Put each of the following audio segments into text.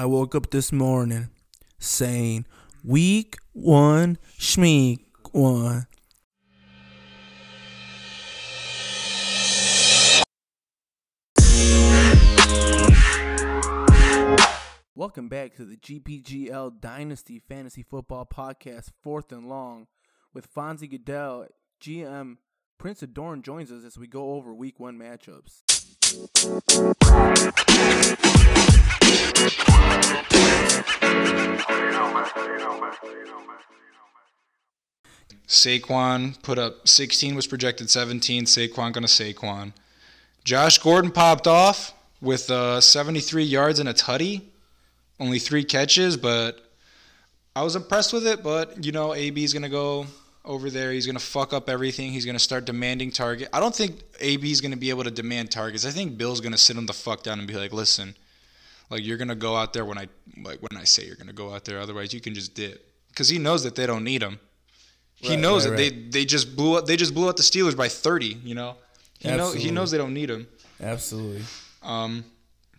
I woke up this morning saying, Week one, Schmeek one. Welcome back to the GPGL Dynasty Fantasy Football Podcast, fourth and long, with Fonzie Goodell, GM Prince Adorn joins us as we go over Week One matchups. Saquon put up 16, was projected 17. Saquon gonna Saquon. Josh Gordon popped off with uh, 73 yards and a tutty, only three catches, but I was impressed with it. But you know, AB's gonna go over there. He's gonna fuck up everything. He's gonna start demanding target. I don't think AB's gonna be able to demand targets. I think Bill's gonna sit him the fuck down and be like, listen, like you're gonna go out there when I like when I say you're gonna go out there. Otherwise, you can just dip because he knows that they don't need him. He knows right, that right. they they just blew up. They just blew out the Steelers by 30. You know, he know he knows they don't need him. Absolutely. Um,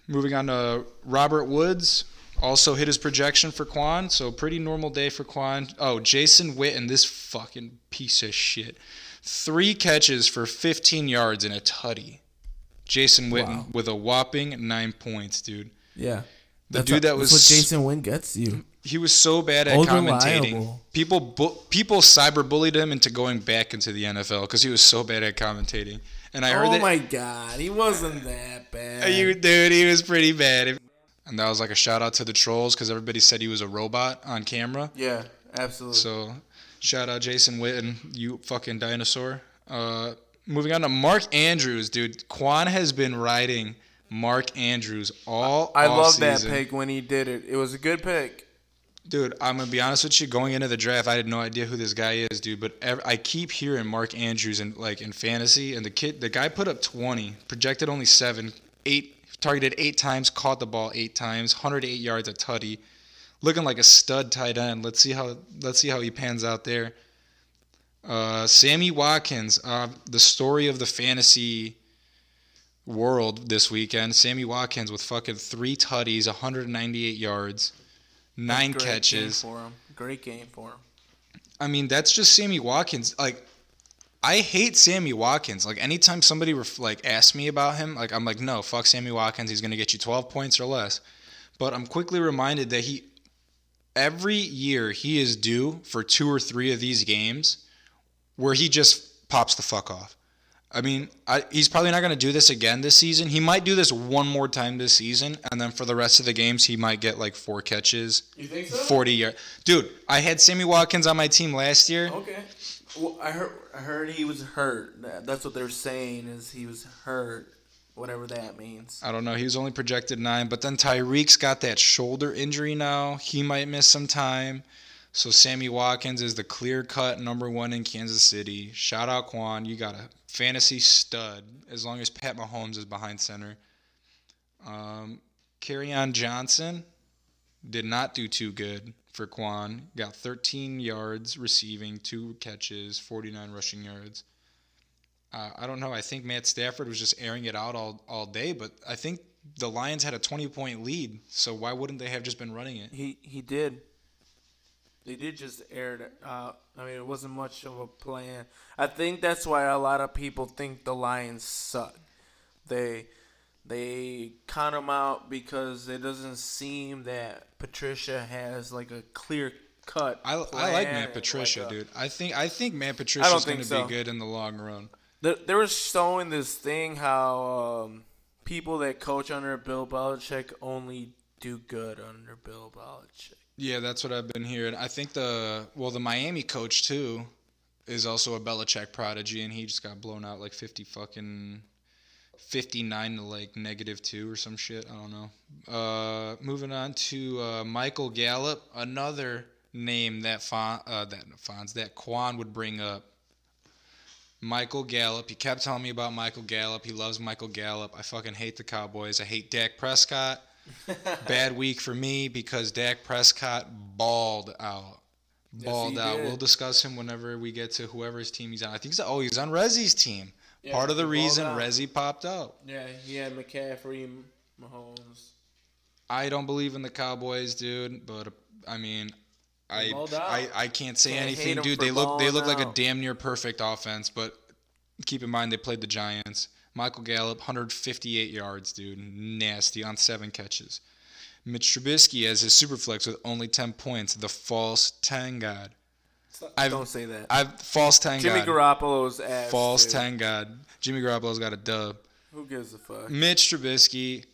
moving on to Robert Woods, also hit his projection for Quan, so pretty normal day for Quan. Oh, Jason Witten, this fucking piece of shit. Three catches for 15 yards in a tutty. Jason Witten Wow. with a whopping nine points, dude. Yeah. The That's dude that was what Jason Wynn gets you. he was so bad at Old commentating. reliable. People bu- people cyberbullied him into going back into the NFL because he was so bad at commentating. And I heard Oh that my god, he wasn't that bad. You dude, he was pretty bad. And that was like a shout out to the trolls because everybody said he was a robot on camera. yeah, absolutely. So shout out Jason Witten, you fucking dinosaur. Uh, moving on to Mark Andrews, dude. Quan has been riding Mark Andrews all. I love that pick when he did it. It was a good pick. Dude, I'm gonna be honest with you. Going into the draft, I had no idea who this guy is, dude. But ev- I keep hearing Mark Andrews in like in fantasy, and the kid, the guy put up 20, projected only seven, eight, targeted eight times, caught the ball eight times, 108 yards at tutty, looking like a stud tight end. Let's see how let's see how he pans out there. Uh, Sammy Watkins, uh, the story of the fantasy world this weekend. Sammy Watkins with fucking three tutties, 198 yards, nine Great catches. game for him. Great game for him. I mean, that's just Sammy Watkins. Like, I hate Sammy Watkins. Like, anytime somebody ref- like asks me about him, like I'm like, no, fuck Sammy Watkins. He's gonna get you 12 points or less. But I'm quickly reminded that he, every year, he is due for two or three of these games where he just pops the fuck off. I mean, I, he's probably not going to do this again this season. He might do this one more time this season, and then for the rest of the games, he might get like four catches, You think 40 yards. Dude, I had Sammy Watkins on my team last year. Okay. Well, I heard I heard he was hurt. That's what they're saying is he was hurt, whatever that means. I don't know. He was only projected nine, but then Tyreek's got that shoulder injury now. He might miss some time. So Sammy Watkins is the clear cut number one in Kansas City. Shout out Quan. You got a fantasy stud as long as Pat Mahomes is behind center. Um, on Johnson did not do too good for Quan. Got 13 yards receiving, two catches, 49 rushing yards. Uh, I don't know. I think Matt Stafford was just airing it out all, all day, but I think the Lions had a 20 point lead, so why wouldn't they have just been running it? He he did. They did just air it out. I mean, it wasn't much of a plan. I think that's why a lot of people think the Lions suck. They they count them out because it doesn't seem that Patricia has like a clear cut. I, I like Matt Patricia, dude. I think I think Matt Patricia's going to so. be good in the long run. They, they were showing this thing how um, people that coach under Bill Belichick only do good under Bill Belichick. Yeah, that's what I've been hearing. I think the well, the Miami coach too is also a Belichick prodigy, and he just got blown out like fifty fucking fifty nine to like negative two or some shit. I don't know. Uh, moving on to uh, Michael Gallup, another name that Fon, uh, that Fonz that Quan would bring up. Michael Gallup. He kept telling me about Michael Gallup. He loves Michael Gallup. I fucking hate the Cowboys. I hate Dak Prescott. Bad week for me because Dak Prescott balled out. Balled he out. did. We'll discuss him whenever we get to whoever's team he's on. I think he's oh he's on Rezzy's team. Yeah, Part of the reason out. Rezzy popped out. Yeah, he had McCaffrey, Mahomes. I don't believe in the Cowboys, dude. But I mean, I I, I can't say Can't anything, dude. They look they look like a damn near perfect offense, but keep in mind they played the Giants. Michael Gallup, 158 yards, dude, nasty on seven catches. Mitch Trubisky as his super flex with only 10 points. The false 10 god. I've- Don't say that. I've false 10 Jimmy. Garoppolo's ass. false dude. 10 god. Jimmy Garoppolo's got a dub. Who gives a fuck? Mitch Trubisky,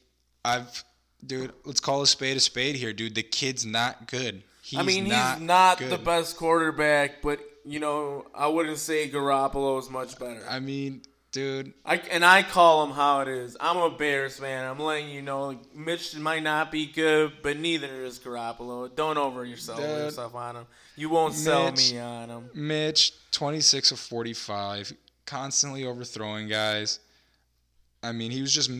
I've dude, let's call a spade a spade here, dude. The kid's not good. He's I mean, not he's not good. the best quarterback, but you know, I wouldn't say Garoppolo is much better. I mean, dude, I and I call him how it is. I'm a Bears fan. I'm letting you know, Mitch might not be good, but neither is Garoppolo. Don't over yourself Dude. yourself on him. You won't sell me on him. Mitch, 26 of 45, constantly overthrowing guys. I mean, he was just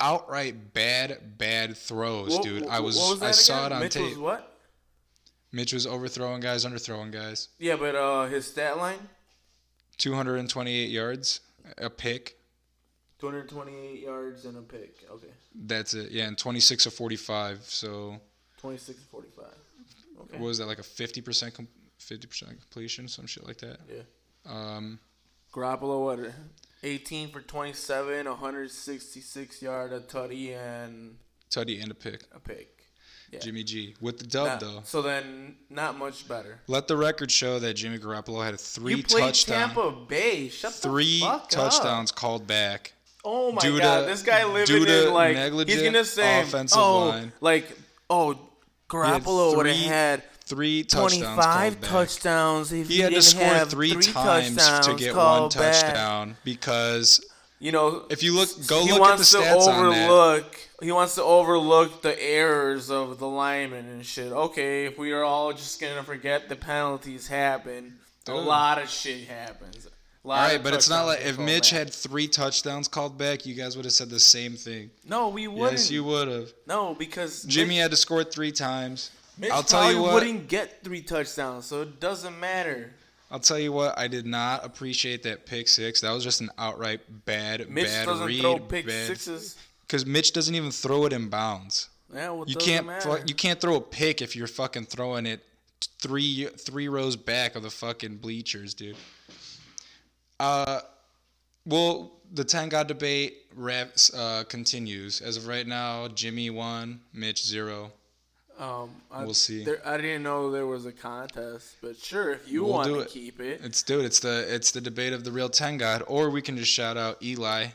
outright bad, bad throws, What- dude. what- I was, was I saw again? it on Mitch tape. Was what? Mitch was overthrowing guys, underthrowing guys. Yeah, but uh, his stat line: 228 yards, a pick. 228 yards and a pick. Okay, That's it. Yeah, and 26 of 45. So 26 45. Okay. what was that like a 50% com- 50% completion, some shit like that. Yeah. Um, Garoppolo, what? 18 for 27, 166 yard, a tutty, and Tutty and a pick. a pick. Yeah. Jimmy G with the dub Not- though. So then, not much better. Let the record show that Jimmy Garoppolo had three you played touchdowns. Tampa Bay. Shut three the fuck touchdowns Up. called back. Oh my due god, to- this guy living due to in like he's negligent gonna say, offensive oh, line. like oh, Garoppolo would have three had Three touchdowns 25 back. touchdowns if He he, had to didn't score have three, times to touchdowns get one called back. touchdown because You know, if you look, go he look at the to stats on that. overlook. He wants to overlook the errors of the linemen and shit. Okay, if we are all just gonna forget the penalties happen, a lot of shit happens. All right, but it's not like if Mitch back. had three touchdowns called back, you guys would have said the same thing. no, we wouldn't. Yes, you would have. No, because Jimmy Mitch, had to score three times. Mitch I'll tell you what. wouldn't get three touchdowns, so it doesn't matter. I'll tell you what. I did not appreciate that pick six. That was just an outright bad, Mitch bad doesn't read. throw pick bad, sixes. Because Mitch doesn't even throw it in bounds. Yeah, well, You can't matter. you can't throw a pick if you're fucking throwing it three three rows back of the fucking bleachers, dude. Uh, well, the ten god debate reps, uh, continues. As of right now, Jimmy one, Mitch zero. Um, I, We'll see. There, I didn't know there was a contest, but sure, if you We'll want to it. keep it. It's dude, it's the it's the debate of the real ten god, or we can just shout out Eli.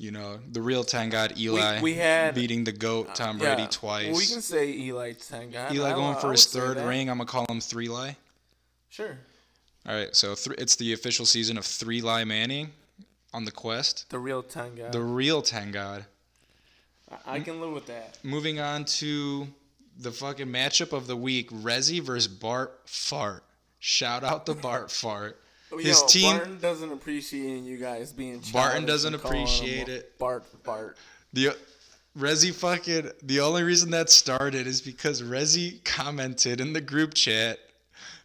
You know, the real ten god Eli we had- beating the goat uh, Tom Brady Yeah, twice. We can say Eli Tenga. Eli I- going I for would his third ring. I'm gonna call him Three Lie. Sure. All right, so th- it's the official season of Three Lie Manning on the quest. The real Tenga. The real Ten God. I, I can live with that. Moving on to the fucking matchup of the week: Rezi versus Bart Fart. Shout out the Bart Fart. His Yo, team. Barton doesn't appreciate you guys being. Barton doesn't and calling him appreciate it. Bart, Bart. The Rezi fucking the only reason that started is because Rezi commented in the group chat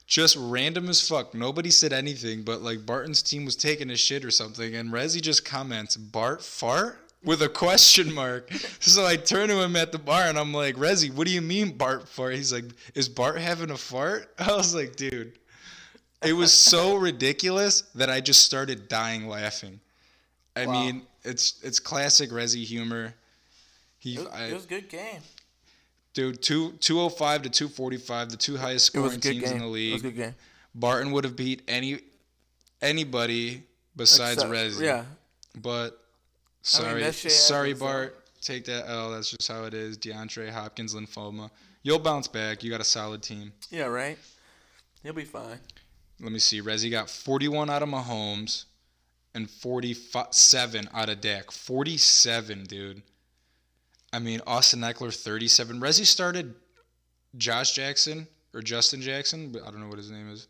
just random as fuck. Nobody said anything, but like Barton's team was taking a shit or something, and Rezi just comments Bart fart with a question mark. So I turn to him at the bar and I'm like, Rezi, what do you mean Bart fart? He's like, Is Bart having a fart? I was like, dude. It was so ridiculous that I just started dying laughing. I Wow. mean, it's it's classic Rezi humor. He, It was, I, it was a good game. dude, two two oh five to two forty five, the two highest scoring teams game. in the It was a league. good game. Barton would have beat any anybody besides Except- Rezi. Yeah. But sorry, that shit sorry. Bart. Take that L. That's just how it is. DeAndre Hopkins lymphoma. You'll bounce back. You got a solid team. Yeah. Right. He'll be fine. Let me see. Rezi got 41 out of Mahomes and 47 out of Dak. 47, dude. I mean, Austin Ekeler, 37. Rezi started Josh Jackson or Justin Jackson, but I don't know what his name is.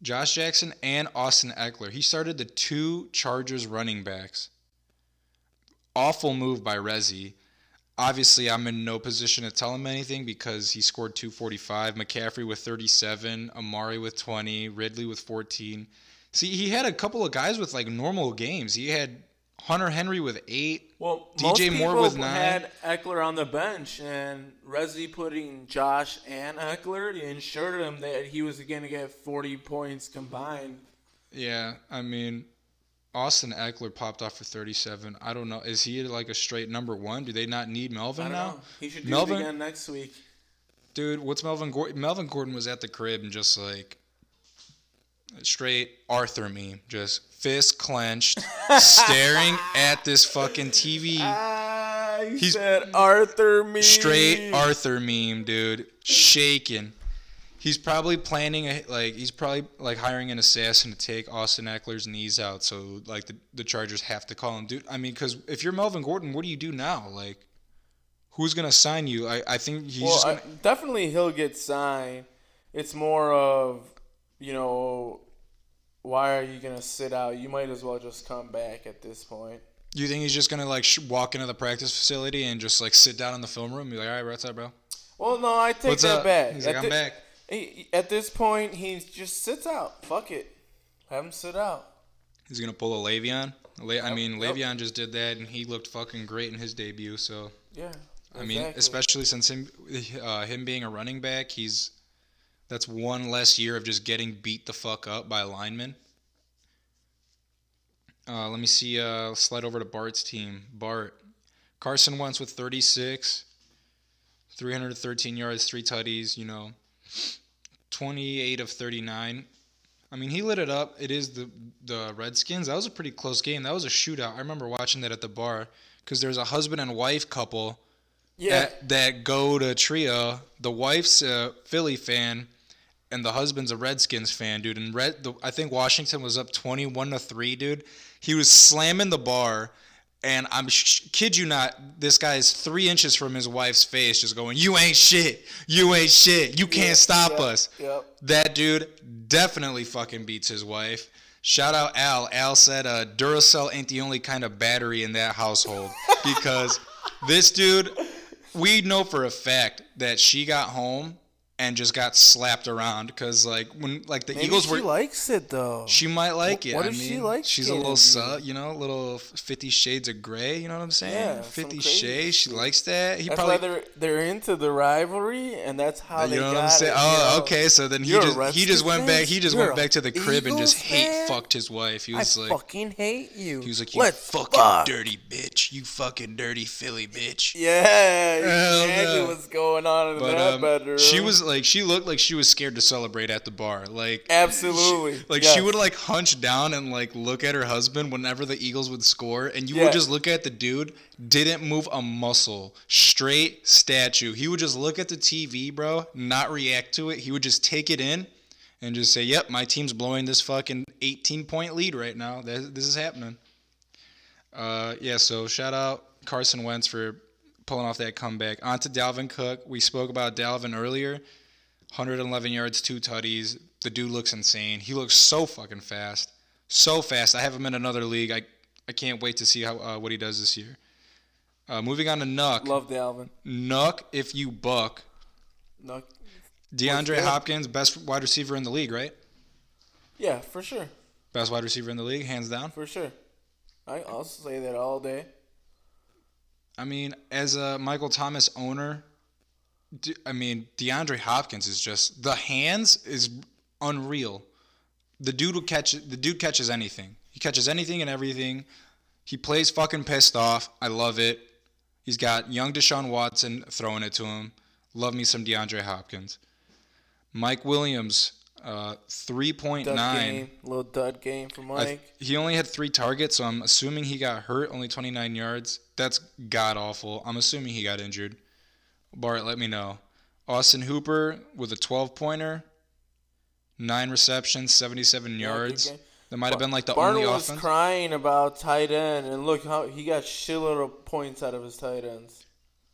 Josh Jackson and Austin Ekeler. He started the two Chargers running backs. Awful move by Rezi. Obviously, I'm in no position to tell him anything because he scored 245. McCaffrey with 37, Amari with 20, Ridley with 14. See, he had a couple of guys with like normal games. He had Hunter Henry with eight. Well, DJ most Moore with nine. had Ekeler on the bench, and Resi putting Josh and Ekeler he ensured him that he was going to get 40 points combined. Yeah, I mean, Austin Ekeler popped off for 37. I don't know. Is he like a straight number one? Do they not need I Melvin don't now? know. He should do Melvin? it again next week. Dude, what's Melvin Gordon? Melvin Gordon was at the crib and just like straight Arthur meme, just fist clenched, staring at this fucking TV. Ah, he He's- said Arthur me. Straight Arthur meme, dude, shaking. He's probably planning a like he's probably like hiring an assassin to take Austin Ekeler's knees out, so like the, the Chargers have to call him, dude. I mean, because if you're Melvin Gordon, what do you do now? Like, who's gonna sign you? I, I think he's Well, just gonna, definitely he'll get signed. It's more of, you know, why are you going to sit out? You might as well just come back at this point. you think he's just gonna like sh- walk into the practice facility and just like sit down in the film room, and be like, all right, what's up, bro? Well, no, I take What's that up? back. He's like, At I'm thi- back. He- at this point, he just sits out. Fuck it. Have him sit out. He's gonna pull a Le'Veon. Le- I mean, yep. Le'Veon just did that, and he looked fucking great in his debut. So Yeah. I mean, exactly. especially since him uh, him being a running back, he's that's one less year of just getting beat the fuck up by linemen. Uh, let me see. Uh, slide over to Bart's team. Bart, Carson Wentz with 36, 313 yards, three tutties. You know, 28 of 39. I mean, he lit it up. It is the the Redskins. That was a pretty close game. That was a shootout. I remember watching that at the bar because there's a husband and wife couple yeah. that, that go to Trio. The wife's a Philly fan, and the husband's a Redskins fan, dude. And Red, the, I think Washington was up twenty-one to three, dude. He was slamming the bar, and I'm sh- kid you not, this guy is three inches from his wife's face, just going, "You ain't shit. You ain't shit. You can't Yeah, stop yep, us." Yep. That dude definitely fucking beats his wife. Shout out Al. Al said uh, Duracell ain't the only kind of battery in that household because this dude, we know for a fact that she got home and just got slapped around because like when like the Maybe Eagles she were. She likes it though. she might like it. what I if she mean, likes She's a little, su- you know, little Fifty Shades of Gray. You know what I'm saying? Yeah, Fifty Shades. She likes that. He that's probably why they're they're into the rivalry, and that's how they you know got what I'm saying? it, Oh, know? okay. So then he You're just he just went back. He just You're went back to the crib and just hate fan? fucked his wife. He I was like, fucking hate you. he was like, you Let's fucking fuck. dirty bitch. You fucking dirty Philly bitch. Yeah, exactly what's going on in that um, bedroom. she was like, she looked like she was scared to celebrate at the bar. Like, absolutely like yes. she would like hunch down and like look at her husband whenever the Eagles would score, and you would just look at the dude, didn't move a muscle, straight statue. He would just look at the TV, bro, not react to it. He would just take it in and just say, "Yep, my team's blowing this fucking 18 point lead right now. This is happening." Uh, yeah. So shout out Carson Wentz for pulling off that comeback. On to Dalvin Cook. We spoke about Dalvin earlier. 111 yards, two tutties. The dude looks insane. He looks so fucking fast, so fast. I have him in another league. I I can't wait to see how uh, what he does this year. Uh, moving on to Nuk. love Dalvin. Nuk, if you buck. No, DeAndre. Hopkins, best wide receiver in the league, right? yeah, for sure, Best wide receiver in the league, hands down. for sure. I, I'll say that all day. I mean, as a Michael Thomas owner, I mean, DeAndre Hopkins is just the hands is unreal. The dude will catch the dude catches anything. He catches anything and everything. He plays fucking pissed off. I love it. He's got young Deshaun Watson throwing it to him. Love me some DeAndre Hopkins. Mike Williams, uh, three point Dud nine. game, little dud game for Mike. th- he only had three targets, so I'm assuming he got hurt. Only 29 yards. That's god awful. I'm assuming he got injured. Bart, let me know. Austin Hooper with a 12 pointer, nine receptions, 77 Yeah, yards. That might have been like the only was offense. crying about tight end, and look how he got shitload of points out of his tight ends.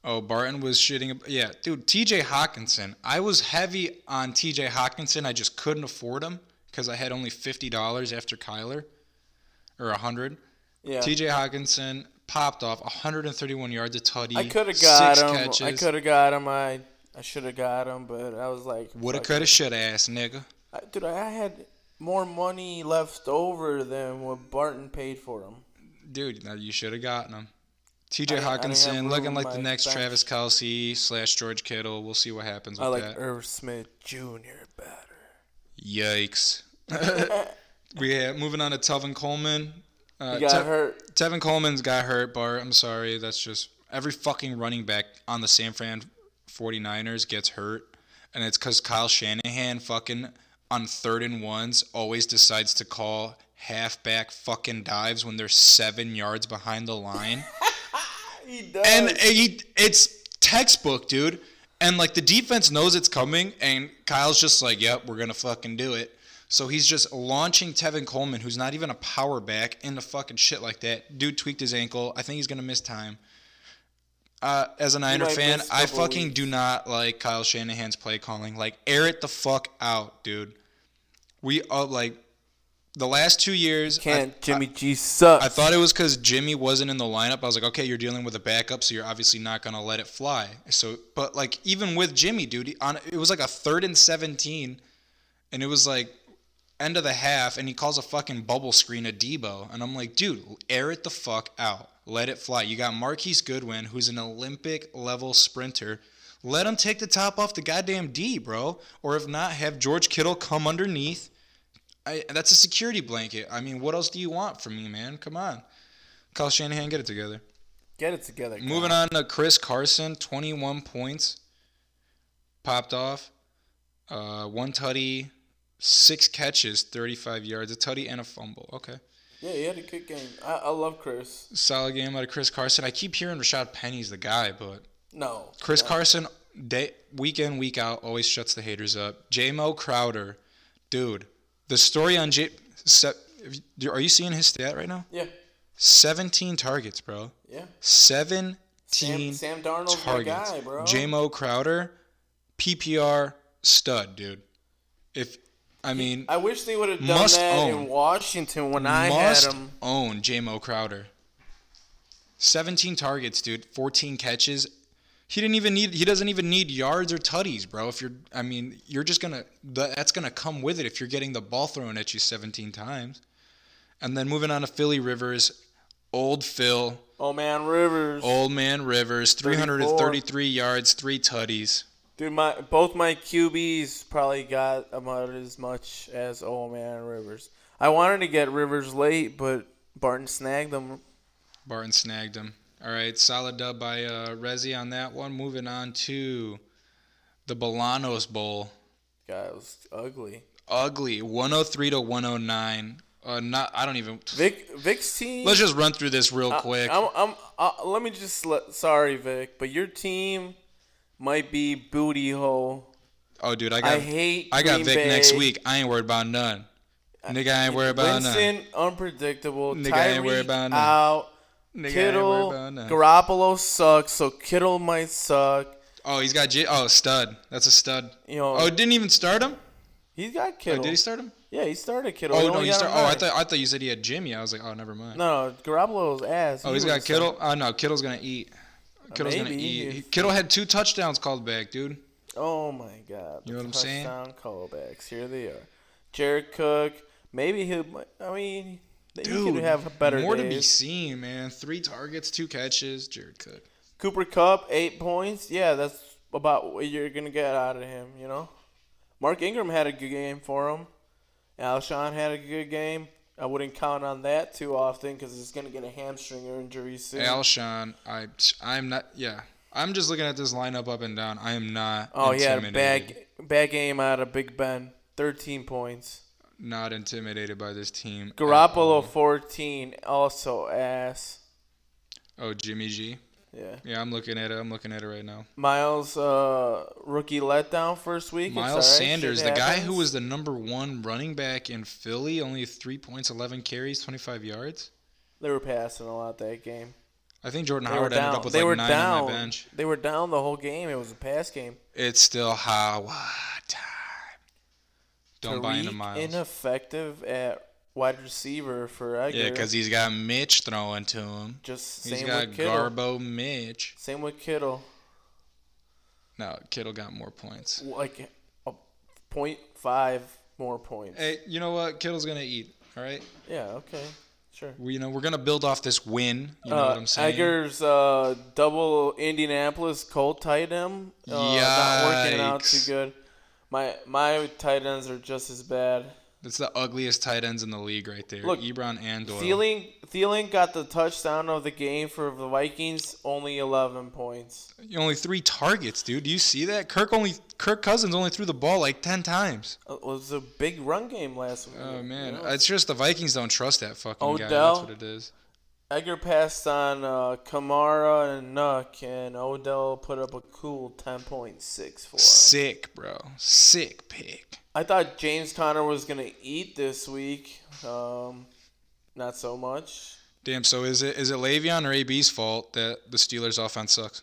Oh, Barton was shitting. Yeah, dude, TJ Hockenson. I was heavy on TJ Hockenson. I just couldn't afford him because I had only $50 after Kyler, or 100. Yeah, TJ Hockenson popped off 131 yards of tutty. I could have got him. Catches. I could have got him. I I should have got him, but I was like, Woulda, coulda, shoulda, ass nigga. I, dude, I had more money left over than what Barton paid for him. dude, now you should have gotten him. T.J. I Hockenson room looking like the next bench. Travis Kelce slash George Kittle. We'll see what happens with I like that. Irv Smith Jr. better. Yikes. we have moving on to Tevin Coleman. Uh, He got Te- hurt. Tevin Coleman's got hurt, Bart. I'm sorry. That's just every fucking running back on the San Fran 49ers gets hurt. And it's because Kyle Shanahan fucking on third and ones always decides to call halfback fucking dives when they're seven yards behind the line. He does. and he, it's textbook, dude. And like the defense knows it's coming, and Kyle's just like, "Yep, we're gonna fucking do it." So he's just launching Tevin Coleman, who's not even a power back, into fucking shit like that. Dude tweaked his ankle. I think he's gonna miss time. Uh, as a Niner fan, I fucking weeks. do not like Kyle Shanahan's play calling. Like, air it the fuck out, dude. We uh, like the last two years. Can't Jimmy G sucks. I thought it was because Jimmy wasn't in the lineup. I was like, okay, you're dealing with a backup, so you're obviously not gonna let it fly. So, but like even with Jimmy, dude, on it was like a third and seventeen, and it was like end of the half, and he calls a fucking bubble screen a Deebo, and I'm like, dude, air it the fuck out, let it fly. You got Marquise Goodwin, who's an Olympic level sprinter. Let him take the top off the goddamn D, bro. Or if not, have George Kittle come underneath I, that's a security blanket. I mean, what else do you want from me, man? Come on. Kyle Shanahan, get it together. Get it together. guy. Moving on to Chris Carson, 21 points. Popped off. Uh, one tutty, six catches, 35 yards. A tutty and a fumble. Okay. Yeah, he had a good game. I, I love Chris. Solid game out of Chris Carson. I keep hearing Rashaad Penny's the guy, but No. Chris no. Carson, day, week in, week out, always shuts the haters up. J-Mo Crowder, dude. The story on J... Se- are you seeing his stat right now? Yeah. 17 targets, bro. Yeah. 17 Sam, Sam Darnold's targets. guy, bro. J-Mo Crowder, PPR stud, dude. If I mean, I wish they would have done that own. in Washington when I must had him. own J-Mo Crowder. 17 targets, dude. 14 catches. He didn't even need. He doesn't even need yards or tutties, bro. If you're, I mean, you're just gonna. That's gonna come with it if you're getting the ball thrown at you 17 times. And then moving on to Philly Rivers, old Phil, Oh man, Rivers. old man Rivers, 333 yards, three tutties. Dude, my both my QBs probably got about as much as old man Rivers. I wanted to get Rivers late, but Barton snagged them. Barton snagged him. All right, solid dub by uh, Rezi on that one. Moving on to the Bolanos Bowl. God, it was ugly. Ugly, 103 to 109. Uh, not. I don't even. Vic, Vic's team. Let's just run through this real I- quick. I'm, I'm, uh, let me just let. Sorry, Vic, but your team might be booty hole. oh, dude, I got. I hate. I got Green Vic Bay. next week. I ain't worried about none. Nigga, I ain't worried about none. Winston, unpredictable. Nigga, I ain't worried Tyreek about none. out. Nigga, I ain't Kittle, worried about none. Garoppolo sucks, so Kittle might suck. Oh, he's got. J- oh, stud. That's a stud. You know, Oh, didn't even start him. he's got Oh, Kittle. did he start him? Yeah, he started Kittle. He Oh no, only he got start. him Oh, I back. thought. I thought you said he had Jimmy. I was like, oh, never mind. No, no, Garoppolo's ass. Oh, He he's got Kittle. Oh no, Kittle's gonna eat. Kittle's gonna eat. Kittle had two touchdowns called back, dude. Oh my God! You know what I'm saying? Touchdown callbacks. Here they are. Jared Cook. Maybe he. I mean, Dude, could have better more to be seen, man. Three targets, two catches. Jared Cook. Cooper Kupp, eight points. Yeah, that's about what you're gonna get out of him. You know, Mark Ingram had a good game for him. Alshon had a good game. I wouldn't count on that too often because he's gonna get a hamstring injury soon. Alshon, I, I'm not. Yeah, I'm just looking at this lineup up and down. I am not. oh, a bad bad game out of Big Ben. Thirteen points. Not intimidated by this team. Garoppolo 14, also ass. Oh, Jimmy G. Yeah. Yeah, I'm looking at it. I'm looking at it right now. Miles, uh, rookie letdown first week. Miles right. Sanders, Shit the guy who was the number one running back in Philly, only three points, 11 carries, 25 yards. They were passing a lot that game. I think Jordan They Howard ended up with they like were nine down. on my bench. They were down the whole game. It was a pass game. It's still Howard time. Don't buy into Miles. Ineffective at wide receiver for Edgar. Yeah, because he's got Mitch throwing to him. just He's same got with Kittle. Garbo Mitch. Same with Kittle. No, Kittle got more points. Like a point five more points. Hey, you know what? Kittle's gonna eat. All right. Yeah. Okay. Sure. We, you know, we're gonna build off this win. You know uh, what I'm saying? Eggers uh, double Indianapolis Colt tight end. Uh, Not working out too good. My my tight ends are just as bad. That's the ugliest tight ends in the league right there. Look, Ebron and Doyle. Thielen Thielen got the touchdown of the game for the Vikings. Only 11 points. Only three targets, dude. Do you see that? Kirk only Kirk Cousins only threw the ball like ten times. Uh, it was a big run game last week. Oh man, you know? it's just the Vikings don't trust that fucking guy. That's what it is. Edgar passed on uh, Kamara and Nuk, and Odell put up a cool 10.6 for him. Sick, bro. Sick pick. I thought James Conner was gonna eat this week. Um, not so much. Damn. So is it is it Le'Veon or AB's fault that the Steelers' offense sucks?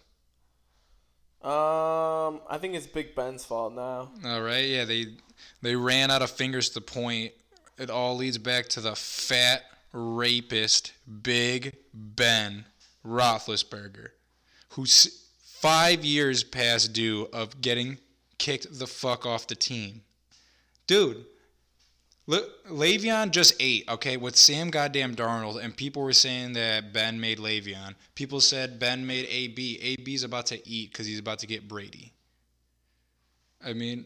Um, I think it's Big Ben's fault now. All right. Yeah. They they ran out of fingers to point. It all leads back to the fat rapist Big Ben Roethlisberger, who's five years past due of getting kicked the fuck off the team. Dude, Le- Le'Veon just ate, okay, with Sam goddamn Darnold, and people were saying that Ben made Le'Veon. People said Ben made AB. AB's about to eat because he's about to get Brady. I mean,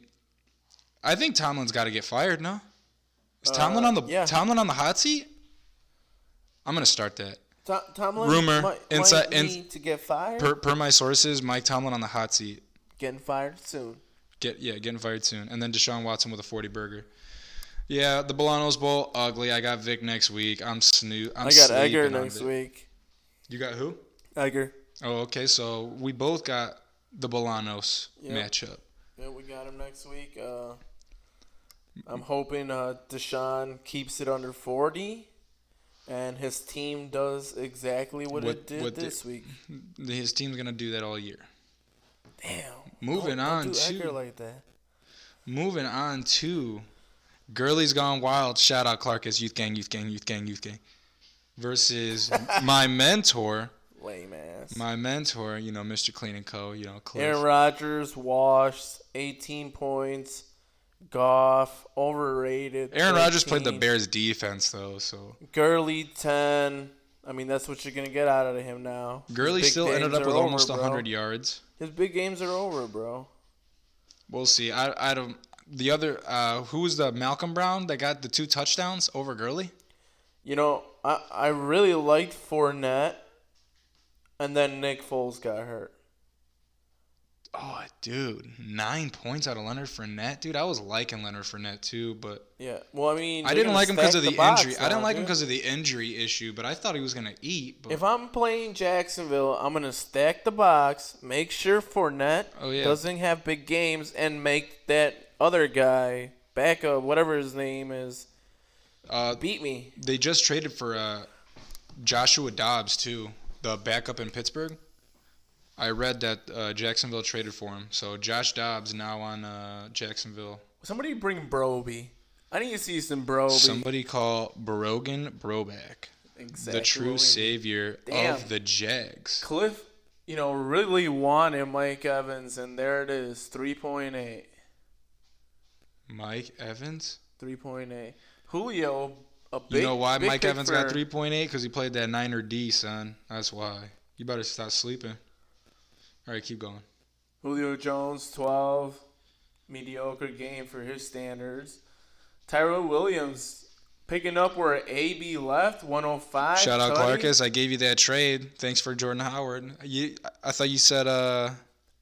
I think Tomlin's got to get fired, no? Is Tomlin Uh, on the yeah. Tomlin on the hot seat? I'm gonna start that. Tom, Tomlin Rumor, might, inside- might in- to get fired. Per, per my sources, Mike Tomlin on the hot seat. Getting fired soon. Get yeah, getting fired soon, and then Deshaun Watson with a 40 burger. Yeah, the Bolanos Bowl ugly. I got Vic next week. I'm snoo. I'm i got on next week. You got who? Edgar. Oh, okay. So we both got the Bolanos Yep. matchup. Yeah, we got him next week. Uh, I'm hoping uh, Deshaun keeps it under 40, and his team does exactly what, What- it did what the- this week. His team's gonna do that all year. Damn. Moving Don't- on don't do to like that. moving on to Gurley's Gone Wild. Shout out Clarkus Youth Gang, Youth Gang, Youth Gang, Youth Gang. Versus my mentor, Lame ass. my mentor. You know, Mr. Clean and Co. You know, Cliff. Aaron Rodgers washed 18 points. Goff overrated. Aaron Rodgers played the Bears defense though, so Gurley 10. I mean, that's what you're gonna get out of him now. Gurley still ended up with over, almost bro. 100 yards. His big games are over, bro. We'll see. I I don't. The other, uh, who was the Malcolm Brown that got the two touchdowns over Gurley? You know, I I really liked Fournette, and then Nick Foles got hurt. Oh, dude, nine points out of Leonard Fournette, dude. I was liking Leonard Fournette too, but Yeah. Well, I mean, I didn't like him because of the, box injury. I didn't like him because of the injury issue, but I thought he was gonna eat. But If I'm playing Jacksonville, I'm gonna stack the box, make sure Fournette Oh, yeah. doesn't have big games, and make that other guy backup, whatever his name is, uh, beat me. they just traded for uh, Joshua Dobbs too, the backup in Pittsburgh. I read that uh, Jacksonville traded for him, so Josh Dobbs now on uh, Jacksonville. Somebody bring Broby. I need to see some Broby. Somebody call Brogan Broback. exactly the true savior Damn. of the Jags. Cliff, you know, really wanted Mike Evans, and there it is, 3.8. Mike Evans. 3.8. Julio, a big You know why Mike Evans got 3.8? Because he played that Niner D, son. That's why. You better stop sleeping. All right, keep going. Julio Jones, 12. Mediocre game for his standards. Tyrell Williams picking up where AB left, 105. Shout out Cuddy. Clarkus. I gave you that trade. Thanks for Jordan Howard. You, I thought you said uh,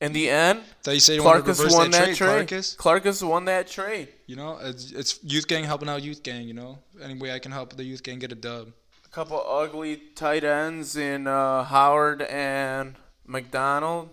In the end, thought you said you wanted to Clarkus won that, that trade, trade. Clarkus. Clarkus won that trade. You know, it's, it's youth gang helping out youth gang. You know, any way I can help the youth gang get a dub. A couple ugly tight ends in uh, Howard and McDonald.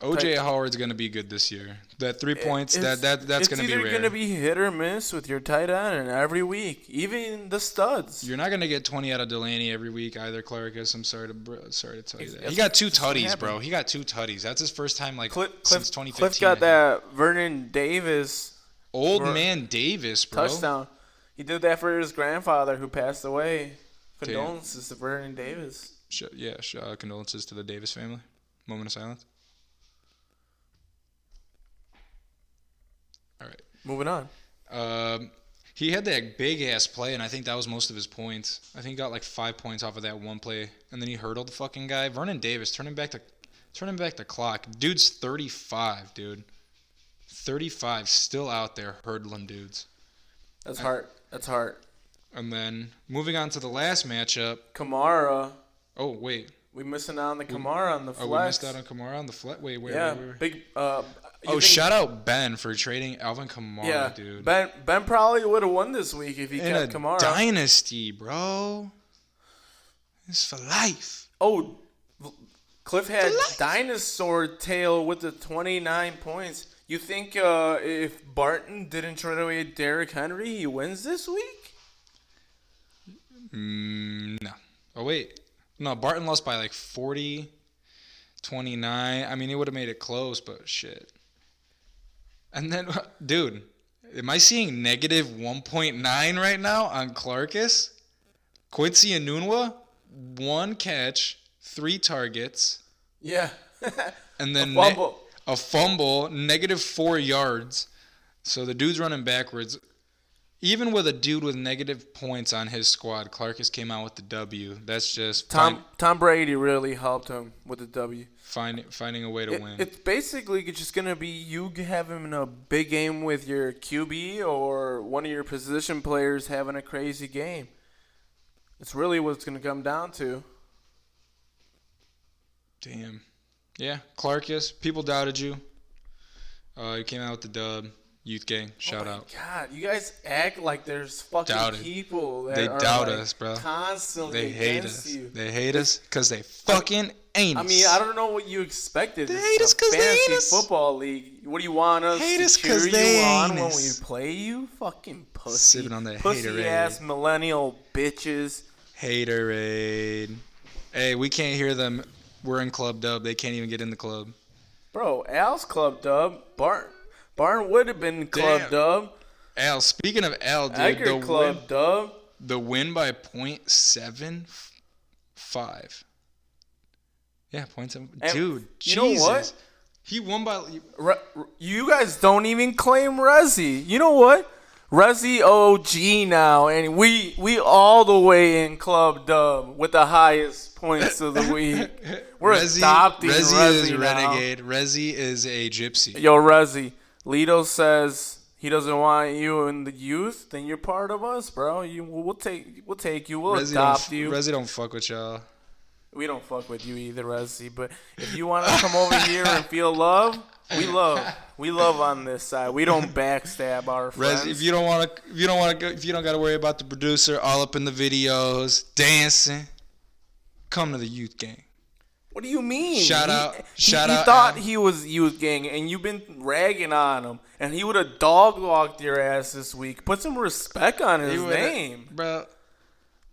OJ Howard's gonna be good this year. That three points, that that that's gonna be either rare. gonna be hit or miss with your tight end and every week, even the studs. You're not gonna get 20 out of Delanie every week either, Clarkus. I'm sorry to sorry to tell you that. He got two tutties, bro. He got two tutties. That's his first time like Cliff, since Cliff, 2015. Cliff got that Vernon Davis Old man Davis, bro. touchdown. He did that for his grandfather who passed away. Damn. Condolences to Vernon Davis. Sh- yeah, sh- uh, condolences to the Davis family. Moment of silence. All right. Moving on. Um, He had that big ass play, and I think that was most of his points. I think he got like five points off of that one play, and then he hurdled the fucking guy. Vernon Davis, turning back the, turning back the clock. Dude's 35, dude. 35, still out there hurdling dudes. That's hard. That's hard. And then moving on to the last matchup. Kamara. Oh wait, We missing out on the Kamara on the oh we missed out on Kamara on the flat. Wait, wait, yeah, wait, wait, wait. big. Uh, Oh, think- shout out Ben for trading Alvin Kamara, Yeah, dude. Ben Ben probably would have won this week if he In kept Kamara. dynasty, bro. It's for life. oh, Cliff had dinosaur tail with the 29 points. You think uh, if Barton didn't trade away Derrick Henry, he wins this week? Mm, no. Oh wait, no. Barton lost by like 40, 29. I mean, he would have made it close, but shit. And then, dude, am I seeing negative 1.9 right now on Clarkus? Quincy Enunwa, one catch, three targets, Yeah. and then A ne- fumble. a fumble, negative four yards. So the dude's running backwards. Even with a dude with negative points on his squad, Clarkus came out with the W. That's just Tom find- Tom Brady really helped him with the W. find, finding a way to It- win. it's basically just gonna be you having a big game with your QB or one of your position players having a crazy game. It's really what it's gonna come down to. Damn. Yeah, Clarkus. People doubted you. Uh, you came out with the dub. Youth gang. Oh shout Oh my out. God, you guys act like there's fucking Doubted. people that They are doubt like us, bro. Constantly They hate us. you. They hate us because they fucking ain't I mean, I don't know what you expected. They It's hate us 'cause they hate us. football league. What do you want us Hate to us cheer they you on when we play you? Fucking pussy. Sipping on that pussy haterade. ass millennial bitches. Haterade. Hey, we can't hear them. We're in Club Dub. They can't even get in the club. Bro, Al's club dub. Barn Barn would have been club Damn. dub. Al, speaking of Al, dude, Edgar the club win, dub. the win by point seven five. Yeah, point seven. And Dude, you know Jesus. what? He won by. Re- you guys don't even claim Resi. You know what? Resi OG now, and we we all the way in club dub with the highest points of the week. We're Resi, adopting Resi Resi, is renegade. Resi is a gypsy. Yo, Resi, Lito says he doesn't want you in the youth. Then you're part of us, bro. You we'll take we'll take you. We'll Resi adopt you. Resi don't fuck with y'all. We don't fuck with you either, Resi. But if you want to come over here and feel love, we love. We love on this side. We don't backstab our friends. Resi, if you don't want to, if you don't want to, if you don't got to worry about the producer all up in the videos dancing, come to the youth gang. What do you mean? Shout out- He, shout he out thought Al. he was youth gang, and you've been ragging on him, and he would have dog walked your ass this week. Put some respect on his name. bro.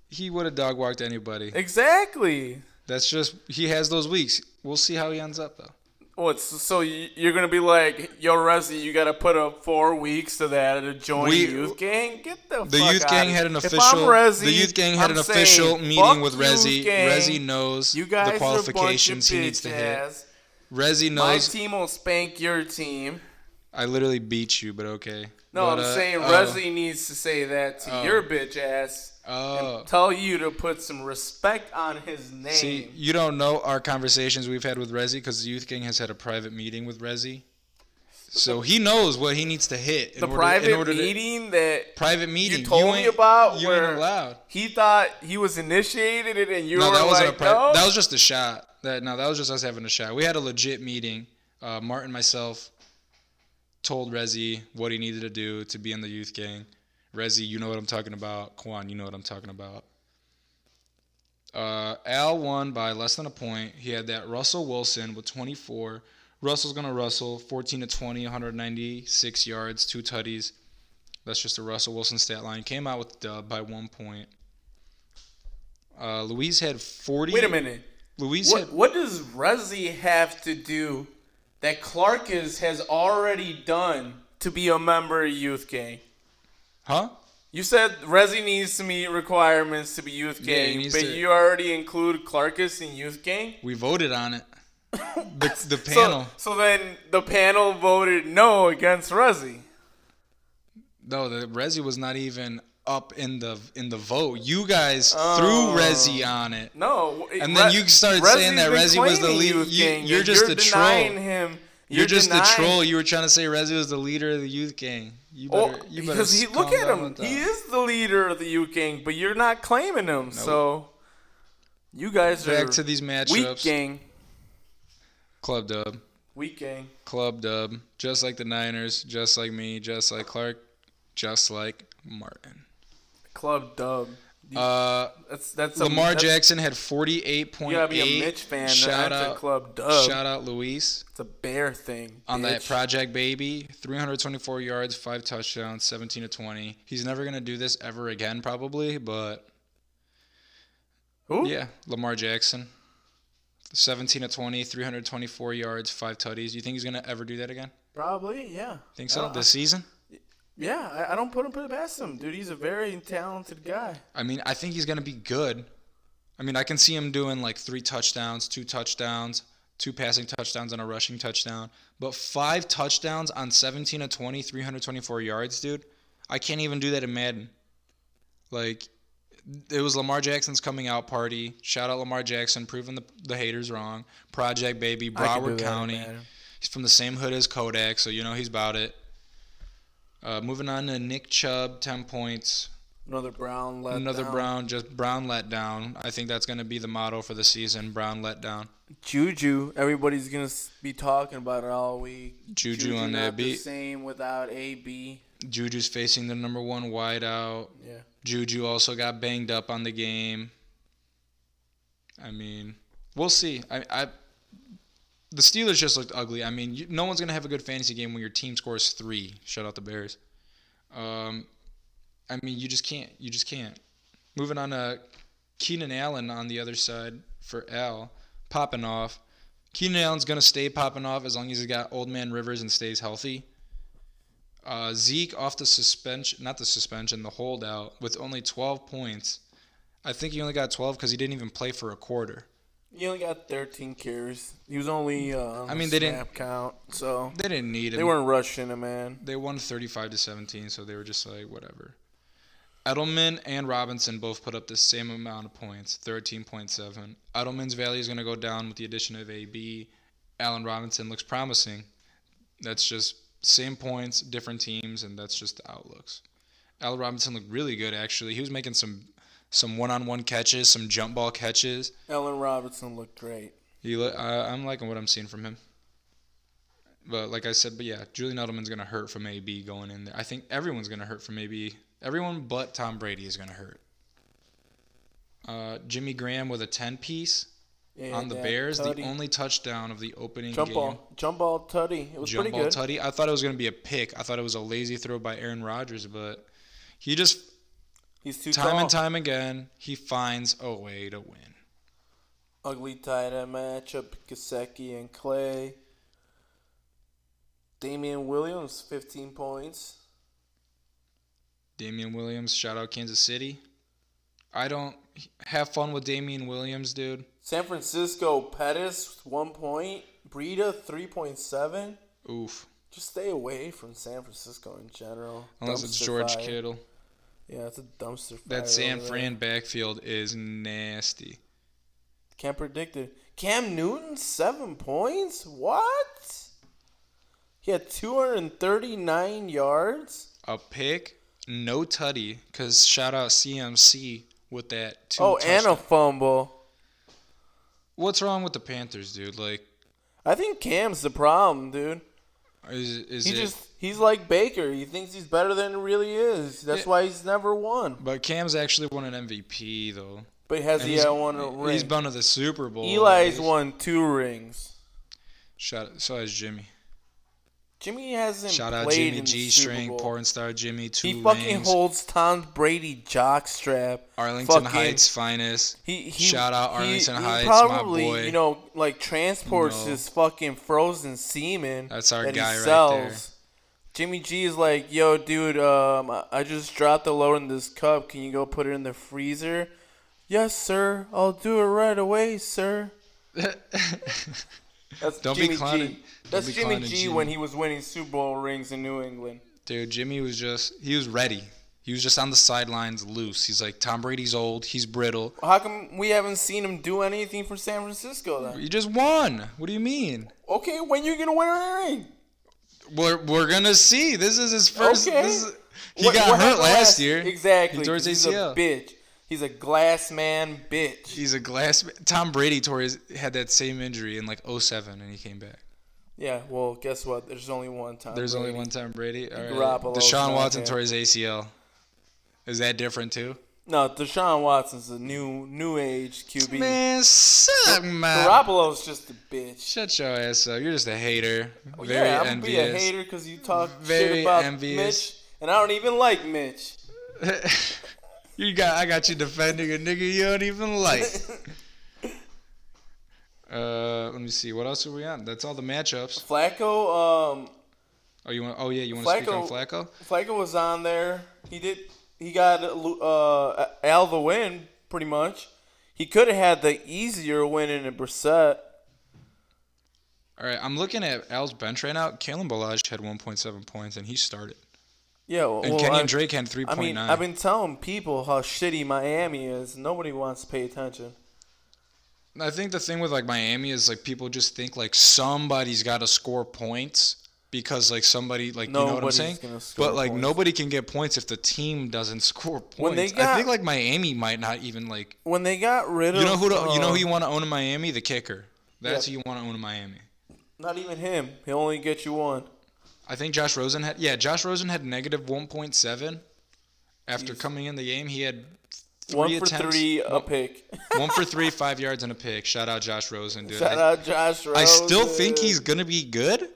He would have dog walked anybody. Exactly. That's just he has those weeks. We'll see how he ends up though. What? So you- you're gonna be like, yo, Resi, you gotta put up four weeks to that to join We- youth gang. Get the The fuck youth gang had an official. Resi, the youth gang had I'm an saying, official meeting with Resi. Resi knows You guys the are a bunch qualifications he needs to hit. bitch-ass. Resi My team will spank your team. I literally beat you, but okay. No, But, I'm uh, saying oh, Resi needs to say that to Oh. your bitch ass. Oh. Tell you to put some respect on his name. See, you don't know our conversations we've had with Resi because the youth gang has had a private meeting with Resi. So he knows what he needs to hit. in the order- private in order to- meeting that private meeting. you told me about You where ain't allowed. he thought he was initiated it and you No, were that wasn't like, a pri- no. That was just a shot. That no, that was just us having a shot. We had a legit meeting. Uh, Martin, myself, told Rezi what he needed to do to be in the youth gang. Rezi, you know what I'm talking about. Kwan, you know what I'm talking about. Uh, Al won by less than a point. He had that Russell Wilson with 24. Russell's gonna Russell 14 to 20, 196 yards, two tutties. That's just a Russell Wilson stat line. Came out with dub by one point. Uh, Louise had 40. Wait a minute. Louise What, had what does Resi have to do that Clarkus has already done to be a member of Youth Gang? Huh? You said Resi needs to meet requirements to be Youth Gang, needs but to- you already include Clarkus in Youth Gang? We voted on it. The, the panel. so then the panel voted no against Resi. No, the Resi was not even up in the in the vote. You guys Oh. threw Resi on it. No, And then you started saying that Resi was the lead- you- gang, you're just you're the troll. Him. You're, just denying- the troll. You were trying to say Resi was the leader of the youth gang. You Oh, better, you better because he look at him. He is the leader of the youth gang, but you're not claiming him. So you guys Back are to these weak matchups. gang. Club dub. Weak gang. Club dub. Just like the Niners. Just like me. Just like Clark. Just like Martin. Club dub. You- Uh, that's that's a- Lamar that's- Jackson had 48.8. You gotta be a Mitch fan. Shout that's out, a club dub. shout out Luis It's a bear thing. on that. Project Baby. 324 yards, five touchdowns, 17 to 20. He's never gonna do this ever again, probably. But Who? yeah, Lamar Jackson. 17 to 20, 324 yards, five tutties. You think he's gonna ever do that again? Probably. Yeah. Think so? Uh, This season? Yeah. I, I don't put him put it past him, dude. He's a very talented guy. I mean, I think he's going to be good. I mean, I can see him doing like three touchdowns, two touchdowns, two passing touchdowns, and a rushing touchdown. But five touchdowns on 17 to 20, 324 yards, dude. I can't even do that in Madden. Like, it was Lamar Jackson's coming out party. Shout out Lamar Jackson, proving the, the haters wrong. Project Baby, I can do Broward County. He's from the same hood as Kodak, so you know he's about it. Uh, moving on to Nick Chubb, 10 points. Another Brown let Another down. Brown, just Brown let down. I think that's going to be the motto for the season. Brown let down. Juju. Everybody's gonna be talking about it all week. Juju on that not beat. Same without AB. Juju's facing the number one wideout. Yeah. Juju also got banged up on the game. I mean, we'll see. I, I the Steelers just looked ugly. I mean, you, no one's gonna have a good fantasy game when your team scores three. Shut out the Bears. Um, I mean, you just can't. You just can't. Moving on to Keenan Allen on the other side for Al, popping off. Keenan Allen's gonna stay popping off as long as he's got Old Man Rivers and stays healthy. Uh, Zeke off the suspension, not the suspension, the holdout with only 12 points. I think he only got 12 because he didn't even play for a quarter. He only got 13 carries. He was only uh, I mean, they didn't- count, so They didn't need him. they weren't rushing him, man. They won 35 to 17, so they were just like whatever. Edelman and Robinson both put up the same amount of points, 13.7. Edelman's value is going to go down with the addition of AB. Allen Robinson looks promising. That's just same points, different teams, and that's just the outlooks. Allen Robinson looked really good actually. He was making some some one-on-one catches, some jump ball catches. Allen Robinson looked great. He, look, I, I'm liking what I'm seeing from him. But like I said, but yeah, Julian Edelman's gonna hurt from AB going in there. I think everyone's gonna hurt from AB. Everyone but Tom Brady is gonna hurt. Uh, Jimmy Graham with a 10 piece Yeah, on the Bears, the only touchdown of the opening jump game. ball, jump ball, tutty. It was Jump pretty ball good. tutty. I thought it was gonna be a pick. I thought it was a lazy throw by Aaron Rodgers, but he just He's too time tall. and time again he finds a way to win. Ugly tight end matchup: Kaseki and Clay. Damien Williams, 15 points. Damien Williams, shout out Kansas City. I don't have fun with Damien Williams, dude. San Francisco, Pettis, one point. Breida, 3.7. Oof. Just stay away from San Francisco in general. Unless it's George fire. Kittle. Yeah, it's a dumpster fire. That San Fran backfield is nasty. Can't predict it. Cam Newton, seven points? What? He had 239 yards? A pick, no tutty, because shout out CMC with that two oh, and a fumble. What's wrong with the Panthers, dude? Like, I think Cam's the problem, dude. is, is He it. just he's like Baker. He thinks he's better than he really is. That's Yeah. why he's never won. but Cam's actually won an MVP, though. But has And he had one ring? he's been to the Super Bowl. Eli's won two rings. Shout, so has Jimmy. Jimmy hasn't Shout out Jimmy G String, porn star Jimmy, two He fucking rings. holds Tom Brady jockstrap. Arlington fucking- Heights finest. He, he Shout out Arlington he Heights, my probably, boy. You know, like transports No. his fucking frozen semen. That's our that guy right there. Jimmy G is like, yo, dude, um, I- just dropped the load in this cup. Can you go put it in the freezer? Yes, sir. I'll do it right away, sir. That's Don't be Jimmy clowning- G. That's be Jimmy clowning G Jimmy. when he was winning Super Bowl rings in New England. Dude, Jimmy was just he was ready. He was just on the sidelines loose. He's like Tom Brady's old, he's brittle. How come we haven't seen him do anything for San Francisco then? You just won. What do you mean? Okay, when are you gonna win a ring? We're we're gonna see. This is his first. Okay. This is, he What- got what hurt last year. Exactly. He tore his He's ACL. a bitch. He's a glass man bitch. He's a glass. Man. Tom Brady tore his had that same injury in like 07 and he came back. Yeah, well, guess what? There's only one time. There's only one time Brady. All right. Garoppolo's Deshaun Watson tore his ACL. Is that different too? No, Deshaun Watson's a new new age QB. Man, suck man. Garoppolo's just a bitch. Shut your ass up. You're just a hater. Well, Very yeah, I'm envious. gonna be a hater because you talk Very shit about envious. Mitch, and I don't even like Mitch. you got. I got you defending a nigga you don't even like. uh, let me see. What else are we on? That's all the matchups. Flacco, um, Oh, you want? Oh yeah, you want to speak on Flacco? Flacco was on there. He did. He got uh, Al the win pretty much. He could have had the easier win in a Brissett. All right, I'm looking at Al's bench right now. Kalen Ballage had 1.7 points and he started. Yeah, well, And Kenyon Drake had 3.9. I mean, I've been telling people how shitty Miami is. Nobody wants to pay attention. I think the thing with like Miami is like people just think like somebody's got to score points because like somebody like you know what I'm Nobody's saying. gonna score But like points. nobody can get points if the team doesn't score points. When they I got- think like Miami might not even like When they got rid of, you know who to, you know who you um, want to own in Miami the kicker. That's who you want to own in Miami. Not even him. He'll only get you one. I think Josh Rosen had yeah Josh Rosen had negative 1.7 after coming in the game. He had three One for attempts, three, a pick. one for three, five yards and a pick. Shout out Josh Rosen, dude. Shout I, out Josh Rosen. I still think he's gonna be good.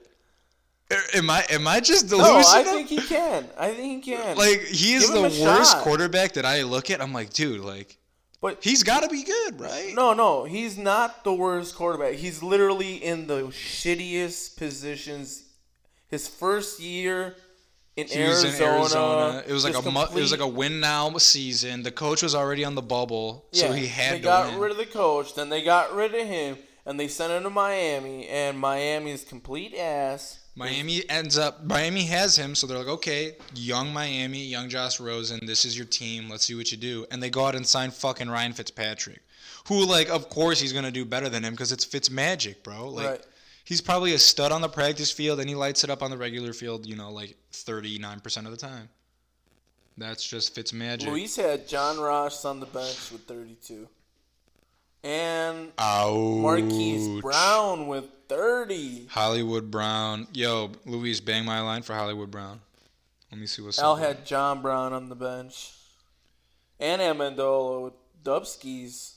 Am I am I just delusional? No? I think he can. I think he can. like he is the worst shot. quarterback that I look at. I'm like, dude, like but he's got to be good, right? no, no, he's not the worst quarterback. He's literally in the shittiest positions. His first year in Arizona. in Arizona. It was like a mu- it was like a win now season. The coach was already on the bubble, so he had They to got win. rid of the coach, then they got rid of him, and they sent him to Miami, and Miami is complete ass. Miami ends up Miami has him, so they're like, okay, young Miami, young Josh Rosen, this is your team. Let's see what you do. And they go out and sign fucking Ryan Fitzpatrick, who like, of course, he's gonna do better than him because it's Fitz magic, bro. Like, Right. he's probably a stud on the practice field, and he lights it up on the regular field. You know, like thirty nine percent of the time. That's just Fitz magic. Luis had John Ross on the bench with 32. And Ouch. Marquise Brown with 30. Hollywood Brown. Yo, Luis, bang my line for Hollywood Brown. Let me see what's Al up. had John Brown on the bench. And Amendola with Dubskis.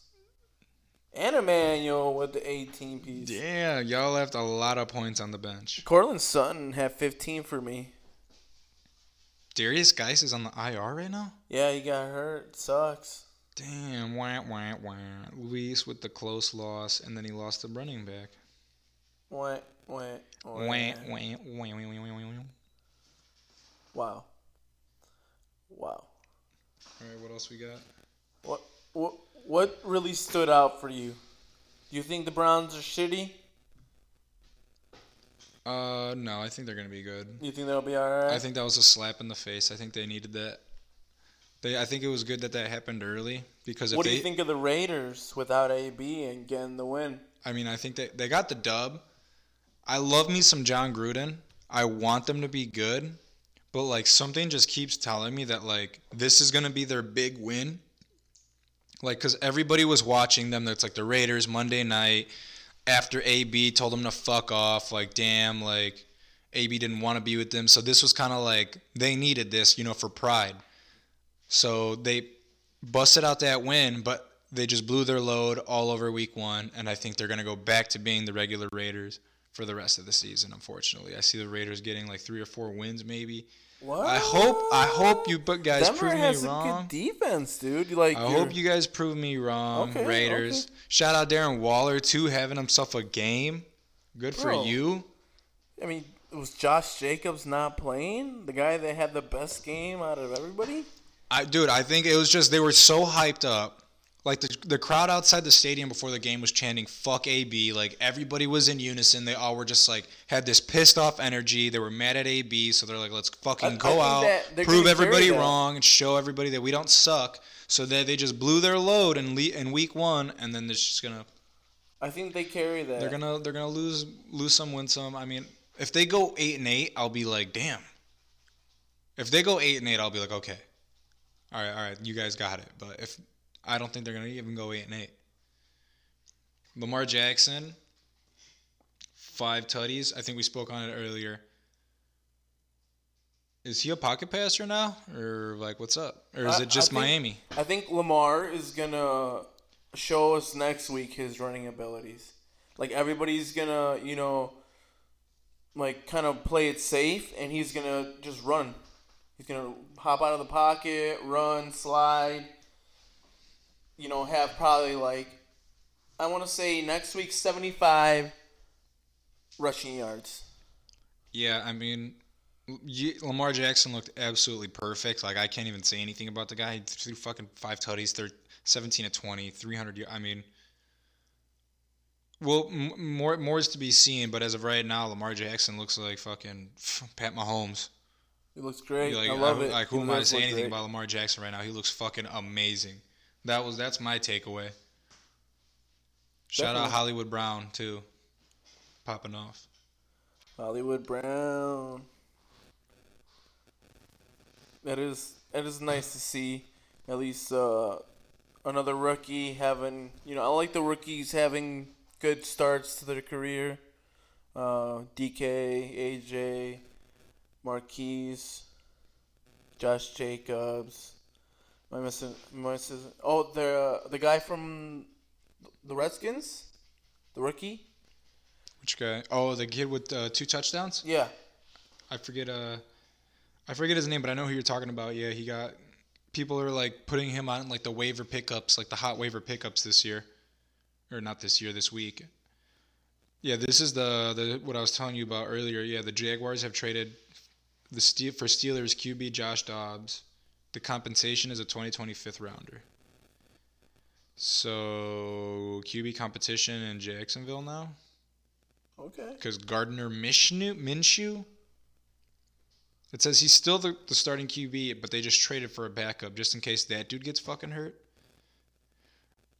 And Emmanuel with the 18 piece. Yeah, y'all left a lot of points on the bench. Courtland Sutton had 15 for me. Darius Guice is on the IR right now? Yeah, he got hurt. Sucks. Damn, wah, wah, wah. Luis with the close loss, and then he lost the running back. Wah, wah, wah. Wah, wah, wah, wah, wah, wah, wah. Wow. Wow. All right, what else we got? What what what really stood out for you? Do you think the Browns are shitty? Uh, no, I think they're gonna be good. You think they'll be alright? I think that was a slap in the face. I think they needed that. They, I think it was good that that happened early because What do they, you think of the Raiders without AB and getting the win? I mean, I think that they got the dub. I love me some Jon Gruden. I want them to be good, but like something just keeps telling me that like this is gonna be their big win. Like, cause everybody was watching them. That's like the Raiders Monday night after AB told them to fuck off. Like, damn, like AB didn't want to be with them. So this was kind of like they needed this, you know, for pride. So they busted out that win, but they just blew their load all over week one, and I think they're going to go back to being the regular Raiders for the rest of the season. Unfortunately, I see the Raiders getting like three or four wins, maybe. What? I hope, I hope you but guys Denver prove me has a wrong. good defense, dude. Like I you're- hope you guys prove me wrong, Okay, Raiders. okay. Shout out Darren Waller too, having himself a game. Good for you. I mean, was Josh Jacobs not playing? The guy that had the best game out of everybody? I dude, I think it was just they were so hyped up. Like the the crowd outside the stadium before the game was chanting "fuck AB." Like everybody was in unison. They all were just like had this pissed off energy. They were mad at AB, so they're like, "Let's fucking I- I go think out, prove everybody wrong, and show everybody that we don't suck." So that they just blew their load in le- in week one, and then they're just gonna I think they carry that. they're gonna they're gonna lose lose some, win some. I mean, if they go eight and eight, I'll be like, damn. If they go eight and eight, I'll be like, okay, all right, all right, you guys got it. But if I don't think they're gonna even go eight and eight. Lamar Jackson, five tutties. I think we spoke on it earlier. Is he a pocket passer now, or like what's up, or is I- it just I think- Miami? I think Lamar is gonna show us next week his running abilities. Like everybody's gonna, you know, like kind of play it safe, and he's gonna just run. He's gonna hop out of the pocket, run, slide. You know, have probably like, I want to say next week seventy-five rushing yards. Yeah, I mean, Lamar Jackson looked absolutely perfect. Like I can't even say anything about the guy. He threw fucking five tutties, thir 17 to 20, 300. y- I mean, well, more more is to be seen. But as of right now, Lamar Jackson looks like fucking Pat Mahomes. He looks great. Like, I love it. Like who am I to say anything great. about Lamar Jackson right now? He looks fucking amazing. That was that's my takeaway. Shout out Hollywood Brown too, popping off. Hollywood Brown. That is that is nice to see. At least uh, another rookie having you know I like the rookies having good starts to their career. Uh, DK, AJ, Marquise, Josh Jacobs. Am I missing? Am I missing? Oh, the uh, the guy from the Redskins, the rookie. Which guy? Oh, the kid with uh, two touchdowns. Yeah, I forget uh I forget his name, but I know who you're talking about. Yeah, he got people are like putting him on like the waiver pickups, like the hot waiver pickups this year. Or not this year, this week. Yeah, this is the the what I was telling you about earlier. Yeah, the Jaguars have traded the Steel for Steelers QB Josh Dobbs. The compensation is a 2020 fifth rounder. So QB competition in Jacksonville now okay. because Gardner Minshew, Minshew. It says he's still the, the starting QB, but they just traded for a backup just in case that dude gets fucking hurt.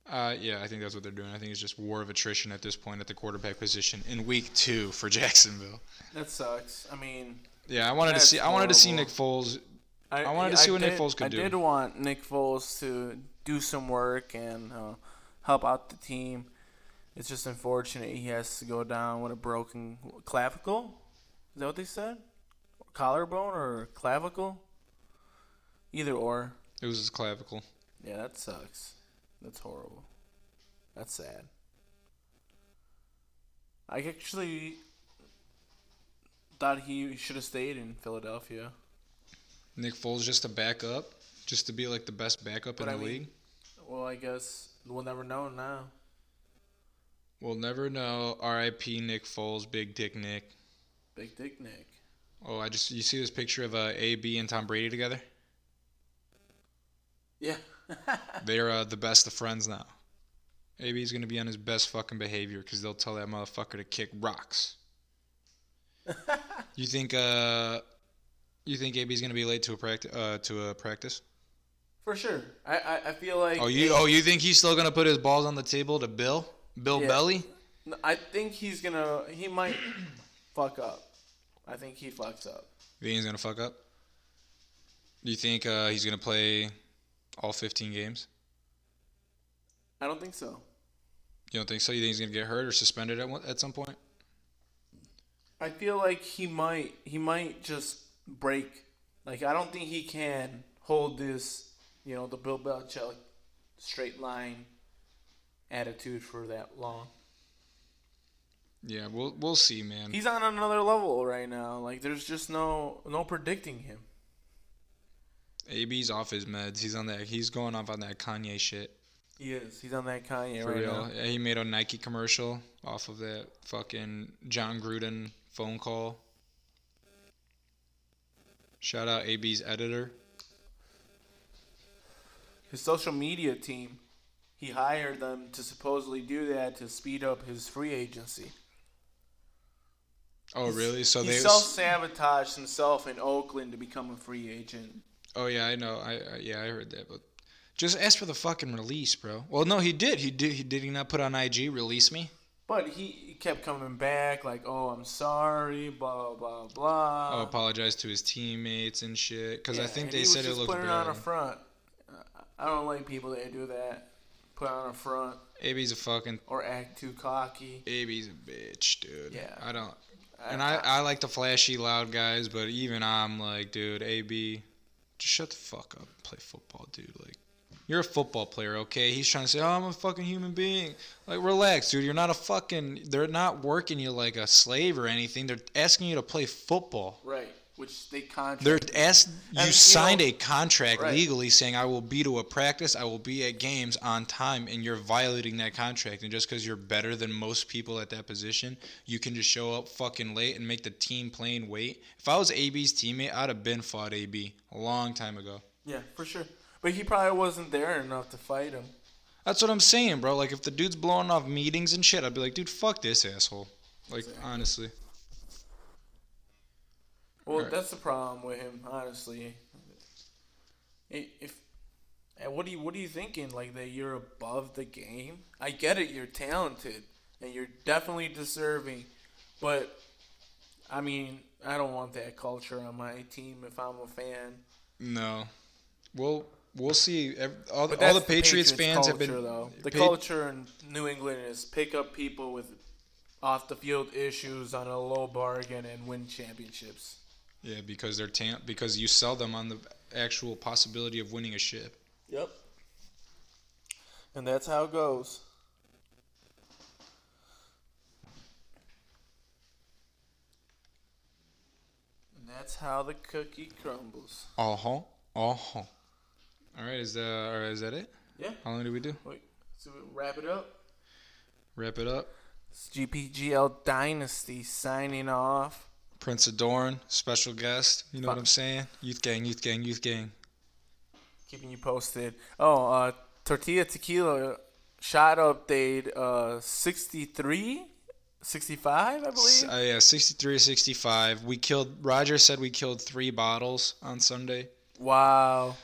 Uh, yeah, I think that's what they're doing. I think it's just war of attrition at this point at the quarterback position in week two for Jacksonville. That sucks. I mean, Yeah, I wanted to That's see. I wanted to see. Nick Foles. I wanted to see what Nick did- Foles could I do. I did want Nick Foles to do some work and uh, help out the team. It's just unfortunate he has to go down with a broken clavicle. Is that what they said? Collarbone or clavicle? Either or. It was his clavicle. Yeah, that sucks. That's horrible. That's sad. I actually thought he should have stayed in Philadelphia. Nick Foles just a backup, just to be like the best backup But in I the mean- league. Well, I guess we'll never know now. We'll never know. R.I.P. Nick Foles, Big Dick Nick. Big Dick Nick. Oh, I just you see this picture of uh, AB and Tom Brady together. Yeah. They're uh, the best of friends now. AB's gonna be on his best fucking behavior because they'll tell that motherfucker to kick rocks. you think uh, you think AB's gonna be late to a practice? Uh, to a practice? For sure. I, I, I feel like. Oh, you oh you think he's still gonna put his balls on the table to Bill? Bill Yeah. Belly? I think he's gonna. He might fuck up. I think he fucks up. You think he's gonna fuck up? Do you think uh, he's gonna play all 15 games? I don't think so. You don't think so? You think he's gonna get hurt or suspended at one, at some point? I feel like he might. He might just break. Like I don't think he can hold this. You know the Bill Belichick straight line attitude for that long. Yeah, we'll we'll see, man. He's on another level right now. Like there's just no no predicting him. AB's off his meds. He's on that. He's going off on that Kanye shit. He is. He's on that Kanye For right real. now. Yeah, he made a Nike commercial off of that fucking Jon Gruden phone call. Shout out AB's editor. His social media team. he hired them to supposedly do that to speed up his free agency. Oh, really? So he they. self sabotaged himself in Oakland to become a free agent. Oh yeah, I know. I, I yeah, I heard that, but just ask for the fucking release, bro. Well, no, he did. He did. He did. He not put on IG release me. But he, he kept coming back like, "Oh, I'm sorry," blah blah blah. Oh, apologize to his teammates and shit. Because I Yeah, think and they said it just looked putting bad. on a front. I don't like people that do that. Put on a front AB's a fucking. or act too cocky. AB's a bitch, dude. Yeah. I don't. And I, I like the flashy, loud guys, but even I'm like, dude, AB, just shut the fuck up. and Play football, dude. Like, you're a football player, okay? He's trying to say, oh, I'm a fucking human being. Like, relax, dude. You're not a fucking. They're not working you like a slave or anything. They're asking you to play football. right, which they contract. They're asked. You And, you signed know- a contract Right. legally saying, "I will be to a practice. I will be at games on time," and you're violating that contract. And just because you're better than most people at that position, you can just show up fucking late and make the team playing wait. If I was AB's teammate, I'd have been fought AB a long time ago. yeah, for sure. But he probably wasn't there enough to fight him. That's what I'm saying, bro. Like if the dude's blowing off meetings and shit, I'd be like, dude, fuck this asshole. Like Exactly. honestly. Well, Right. that's the problem with him, honestly. If what do you what are you thinking? Like that you're above the game? I get it, you're talented and you're definitely deserving, but I mean, I don't want that culture on my team if I'm a fan. No. Well, we'll see. All, all the Patriots, fans have been. culture, though. The Pa- culture in New England is pick up people with off the field issues on a low bargain and win championships. Yeah, because they're tam- because you sell them on the actual possibility of winning a ship. Yep. And that's how it goes. And that's how the cookie crumbles. Uh huh. Uh huh. All right, is that or is that it? Yeah. How long did we do? Wait, so we wrap it up. Wrap it up. It's GPGL Dynasty signing off. Prince Adorn, special guest. You know what I'm saying? Youth gang, youth gang, youth gang. Keeping you posted. Oh, uh, Tortilla Tequila shot update uh 63 65 I believe. uh, yeah, 63 65. We killed. Roger said we killed three bottles on Sunday. wow.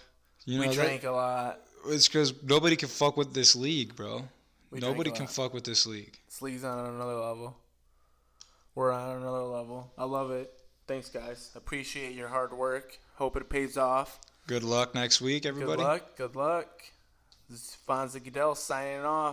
You know we that- drank a lot. It's because nobody can fuck with this league, bro. We nobody can fuck with this league. This league's on another level. We're on another level. I love it. Thanks, guys. Appreciate your hard work. Hope it pays off. Good luck next week, everybody. Good luck. Good luck. This is Fonzie Goodell signing off.